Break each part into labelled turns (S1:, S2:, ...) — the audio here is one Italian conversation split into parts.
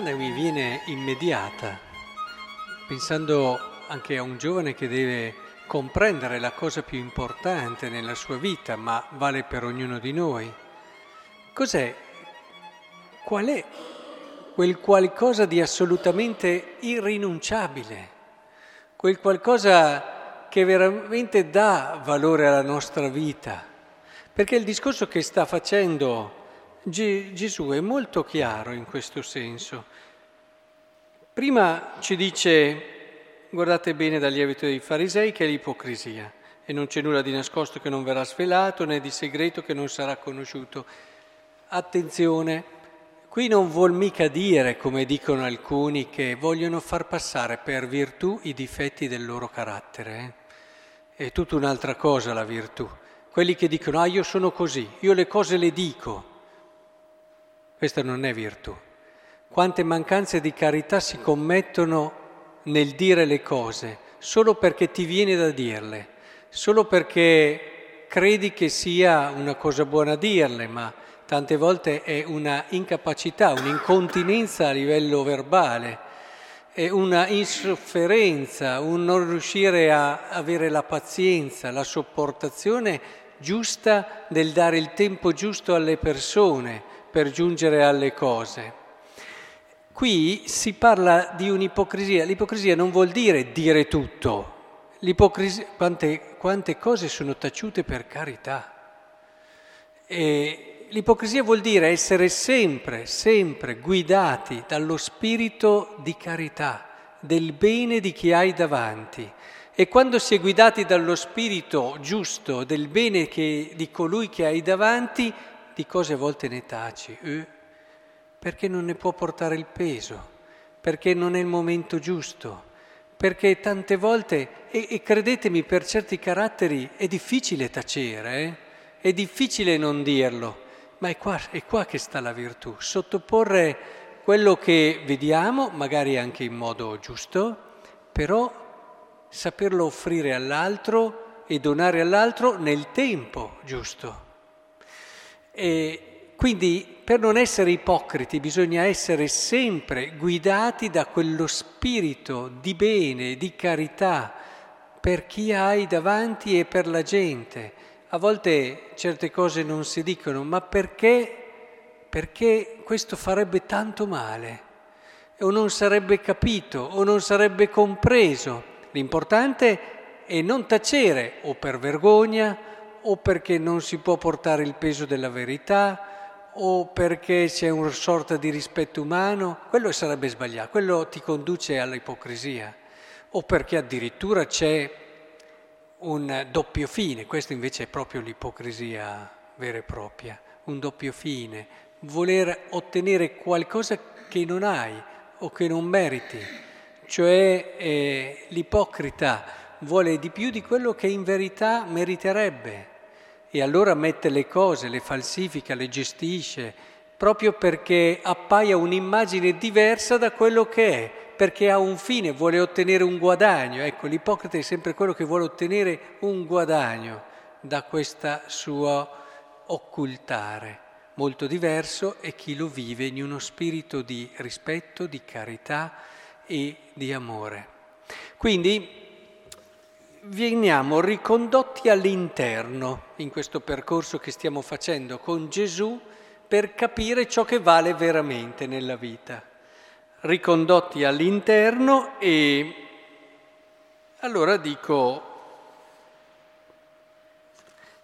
S1: domanda mi viene immediata, pensando anche a un giovane che deve comprendere la cosa più importante nella sua vita, ma vale per ognuno di noi. Cos'è? Qual è quel qualcosa di assolutamente irrinunciabile? Quel qualcosa che veramente dà valore alla nostra vita? Perché il discorso che sta facendo Gesù è molto chiaro in questo senso. Prima ci dice, guardate bene dal lievito dei farisei, che è l'ipocrisia e non c'è nulla di nascosto che non verrà svelato né di segreto che non sarà conosciuto. Attenzione, qui non vuol mica dire, come dicono alcuni, che vogliono far passare per virtù i difetti del loro carattere. Eh? È tutta un'altra cosa la virtù. Quelli che dicono, ah io sono così, io le cose le dico, questa non è virtù. Quante mancanze di carità si commettono nel dire le cose solo perché ti viene da dirle, solo perché credi che sia una cosa buona dirle, ma tante volte è una incapacità, un'incontinenza a livello verbale, è una insofferenza, un non riuscire a avere la pazienza, la sopportazione giusta del dare il tempo giusto alle persone per giungere alle cose. Qui si parla di un'ipocrisia. L'ipocrisia non vuol dire dire tutto. Quante, quante, cose sono taciute per carità. E l'ipocrisia vuol dire essere sempre, sempre guidati dallo spirito di carità, del bene di chi hai davanti. E quando si è guidati dallo spirito giusto, del bene che, di colui che hai davanti, di cose a volte ne taci, eh? perché non ne può portare il peso, perché non è il momento giusto, perché tante volte, e, e credetemi, per certi caratteri è difficile tacere, eh? è difficile non dirlo, ma è qua, è qua che sta la virtù, sottoporre quello che vediamo, magari anche in modo giusto, però saperlo offrire all'altro e donare all'altro nel tempo giusto. E quindi per non essere ipocriti bisogna essere sempre guidati da quello spirito di bene, di carità, per chi hai davanti e per la gente. A volte certe cose non si dicono, ma perché? Perché questo farebbe tanto male, o non sarebbe capito, o non sarebbe compreso. L'importante è non tacere o per vergogna o perché non si può portare il peso della verità o perché c'è una sorta di rispetto umano, quello sarebbe sbagliato, quello ti conduce all'ipocrisia, o perché addirittura c'è un doppio fine, questo invece è proprio l'ipocrisia vera e propria, un doppio fine, voler ottenere qualcosa che non hai o che non meriti, cioè eh, l'ipocrita vuole di più di quello che in verità meriterebbe e allora mette le cose, le falsifica, le gestisce, proprio perché appaia un'immagine diversa da quello che è, perché ha un fine, vuole ottenere un guadagno. Ecco, l'ipocrita è sempre quello che vuole ottenere un guadagno da questa sua occultare. Molto diverso è chi lo vive in uno spirito di rispetto, di carità e di amore. Quindi veniamo ricondotti all'interno in questo percorso che stiamo facendo con Gesù per capire ciò che vale veramente nella vita. Ricondotti all'interno e allora dico,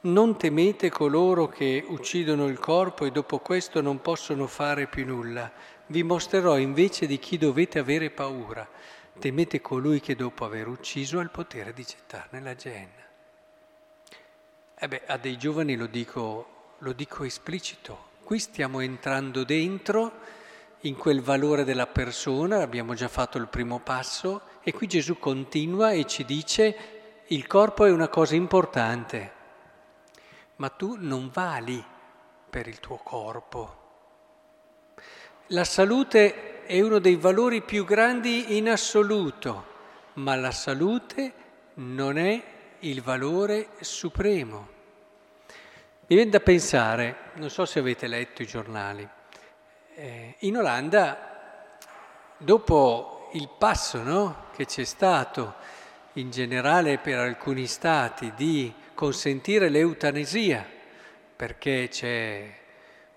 S1: non temete coloro che uccidono il corpo e dopo questo non possono fare più nulla, vi mostrerò invece di chi dovete avere paura temete colui che dopo aver ucciso ha il potere di gettarne la genna. E beh, a dei giovani lo dico, lo dico esplicito, qui stiamo entrando dentro in quel valore della persona, abbiamo già fatto il primo passo e qui Gesù continua e ci dice il corpo è una cosa importante, ma tu non vali per il tuo corpo. La salute è uno dei valori più grandi in assoluto, ma la salute non è il valore supremo. Mi viene da pensare, non so se avete letto i giornali, eh, in Olanda dopo il passo no? che c'è stato in generale per alcuni stati di consentire l'eutanesia perché c'è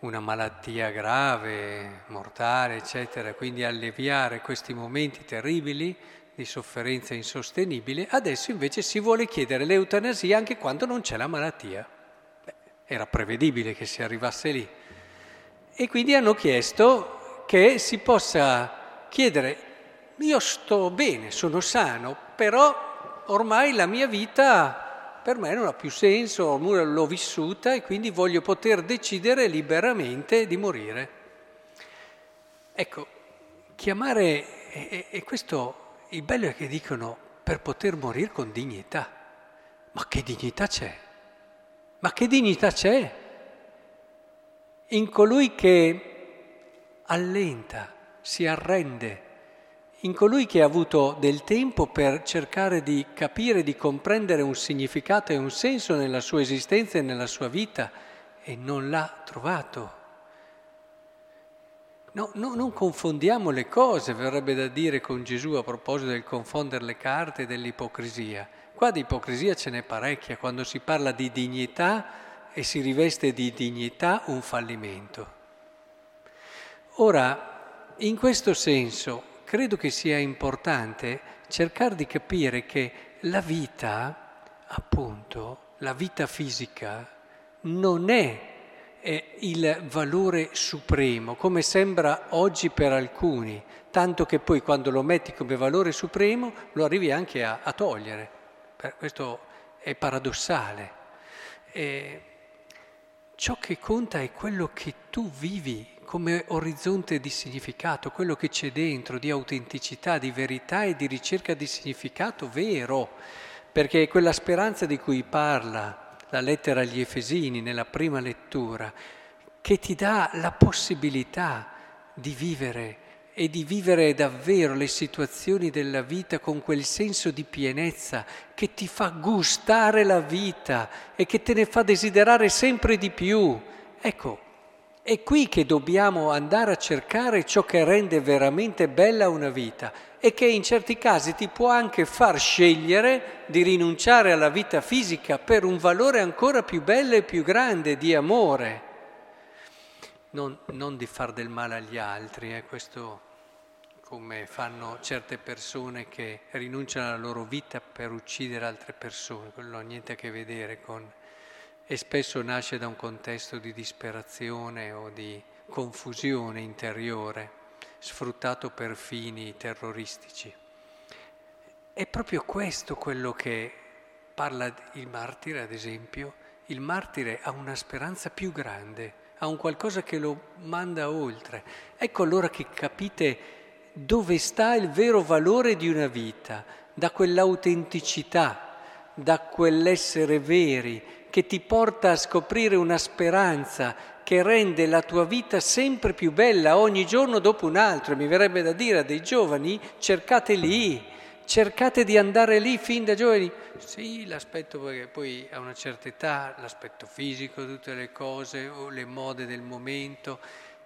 S1: una malattia grave, mortale, eccetera, quindi alleviare questi momenti terribili di sofferenza insostenibile, adesso invece si vuole chiedere l'eutanasia anche quando non c'è la malattia. Beh, era prevedibile che si arrivasse lì. E quindi hanno chiesto che si possa chiedere, io sto bene, sono sano, però ormai la mia vita per me non ha più senso, l'ho vissuta e quindi voglio poter decidere liberamente di morire. Ecco, chiamare, e, e questo il bello è che dicono per poter morire con dignità. Ma che dignità c'è? Ma che dignità c'è? in colui che allenta, si arrende, in colui che ha avuto del tempo per cercare di capire, di comprendere un significato e un senso nella sua esistenza e nella sua vita e non l'ha trovato. No, no, non confondiamo le cose, verrebbe da dire con Gesù a proposito del confondere le carte e dell'ipocrisia. Qua di ipocrisia ce n'è parecchia, quando si parla di dignità e si riveste di dignità un fallimento. Ora, in questo senso, credo che sia importante cercare di capire che la vita, appunto, la vita fisica, non è il valore supremo, come sembra oggi per alcuni, tanto che poi quando lo metti come valore supremo lo arrivi anche a, a togliere. Questo è paradossale. E Ciò che conta è quello che tu vivi come orizzonte di significato, quello che c'è dentro di autenticità, di verità e di ricerca di significato vero, perché quella speranza di cui parla la lettera agli Efesini nella prima lettura, che ti dà la possibilità di vivere e di vivere davvero le situazioni della vita con quel senso di pienezza che ti fa gustare la vita e che te ne fa desiderare sempre di più. Ecco, è qui che dobbiamo andare a cercare ciò che rende veramente bella una vita e che in certi casi ti può anche far scegliere di rinunciare alla vita fisica per un valore ancora più bello e più grande di amore. Non, non di far del male agli altri, eh, questo come fanno certe persone che rinunciano alla loro vita per uccidere altre persone, quello non ha niente a che vedere con... e spesso nasce da un contesto di disperazione o di confusione interiore, sfruttato per fini terroristici. È proprio questo quello che parla il martire, ad esempio. Il martire ha una speranza più grande a un qualcosa che lo manda oltre. Ecco allora che capite dove sta il vero valore di una vita, da quell'autenticità, da quell'essere veri che ti porta a scoprire una speranza che rende la tua vita sempre più bella ogni giorno dopo un altro. Mi verrebbe da dire a dei giovani, cercate lì, cercate di andare lì fin da giovani. Sì, l'aspetto perché poi a una certa età, l'aspetto fisico, tutte le cose le mode del momento,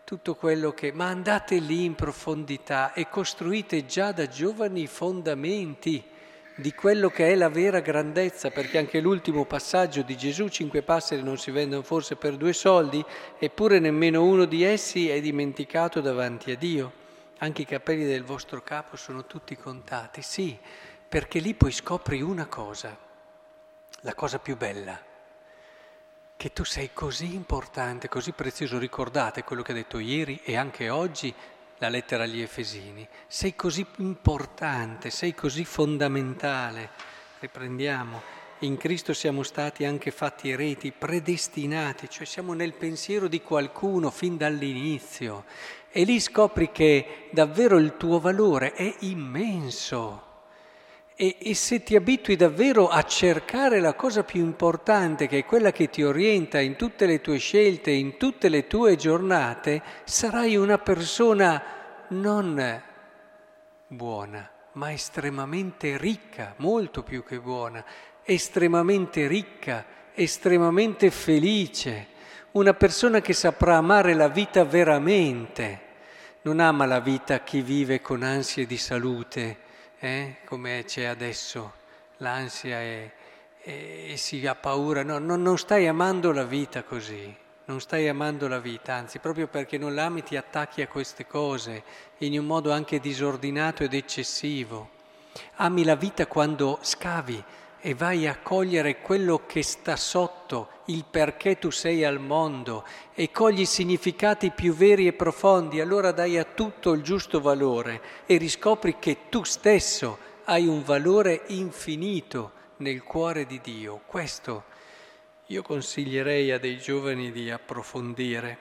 S1: tutto quello che... Ma andate lì in profondità e costruite già da giovani i fondamenti di quello che è la vera grandezza, perché anche l'ultimo passaggio di Gesù, cinque passeri non si vendono forse per due soldi, eppure nemmeno uno di essi è dimenticato davanti a Dio anche i capelli del vostro capo sono tutti contati. Sì, perché lì poi scopri una cosa, la cosa più bella, che tu sei così importante, così prezioso. Ricordate quello che ha detto ieri e anche oggi la lettera agli Efesini. Sei così importante, sei così fondamentale. Riprendiamo. In Cristo siamo stati anche fatti ereti, predestinati, cioè siamo nel pensiero di qualcuno fin dall'inizio e lì scopri che davvero il tuo valore è immenso. E, e, se ti abitui davvero a cercare la cosa più importante, che è quella che ti orienta in tutte le tue scelte, in tutte le tue giornate, sarai una persona non buona, ma estremamente ricca, molto più che buona, estremamente ricca, estremamente felice, una persona che saprà amare la vita veramente. Non ama la vita chi vive con ansie di salute, eh? come c'è adesso, l'ansia e, e, e si ha paura, no, no, non stai amando la vita così, non stai amando la vita, anzi proprio perché non l'ami ti attacchi a queste cose in un modo anche disordinato ed eccessivo. Ami la vita quando scavi e vai a cogliere quello che sta sotto, il perché tu sei al mondo e cogli i significati più veri e profondi, allora dai a tutto il giusto valore e riscopri che tu stesso hai un valore infinito nel cuore di Dio. Questo io consiglierei a dei giovani di approfondire,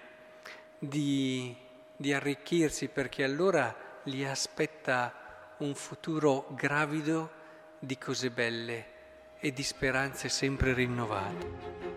S1: di, di arricchirsi, perché allora li aspetta un futuro gravido di cose belle e di speranze sempre rinnovate.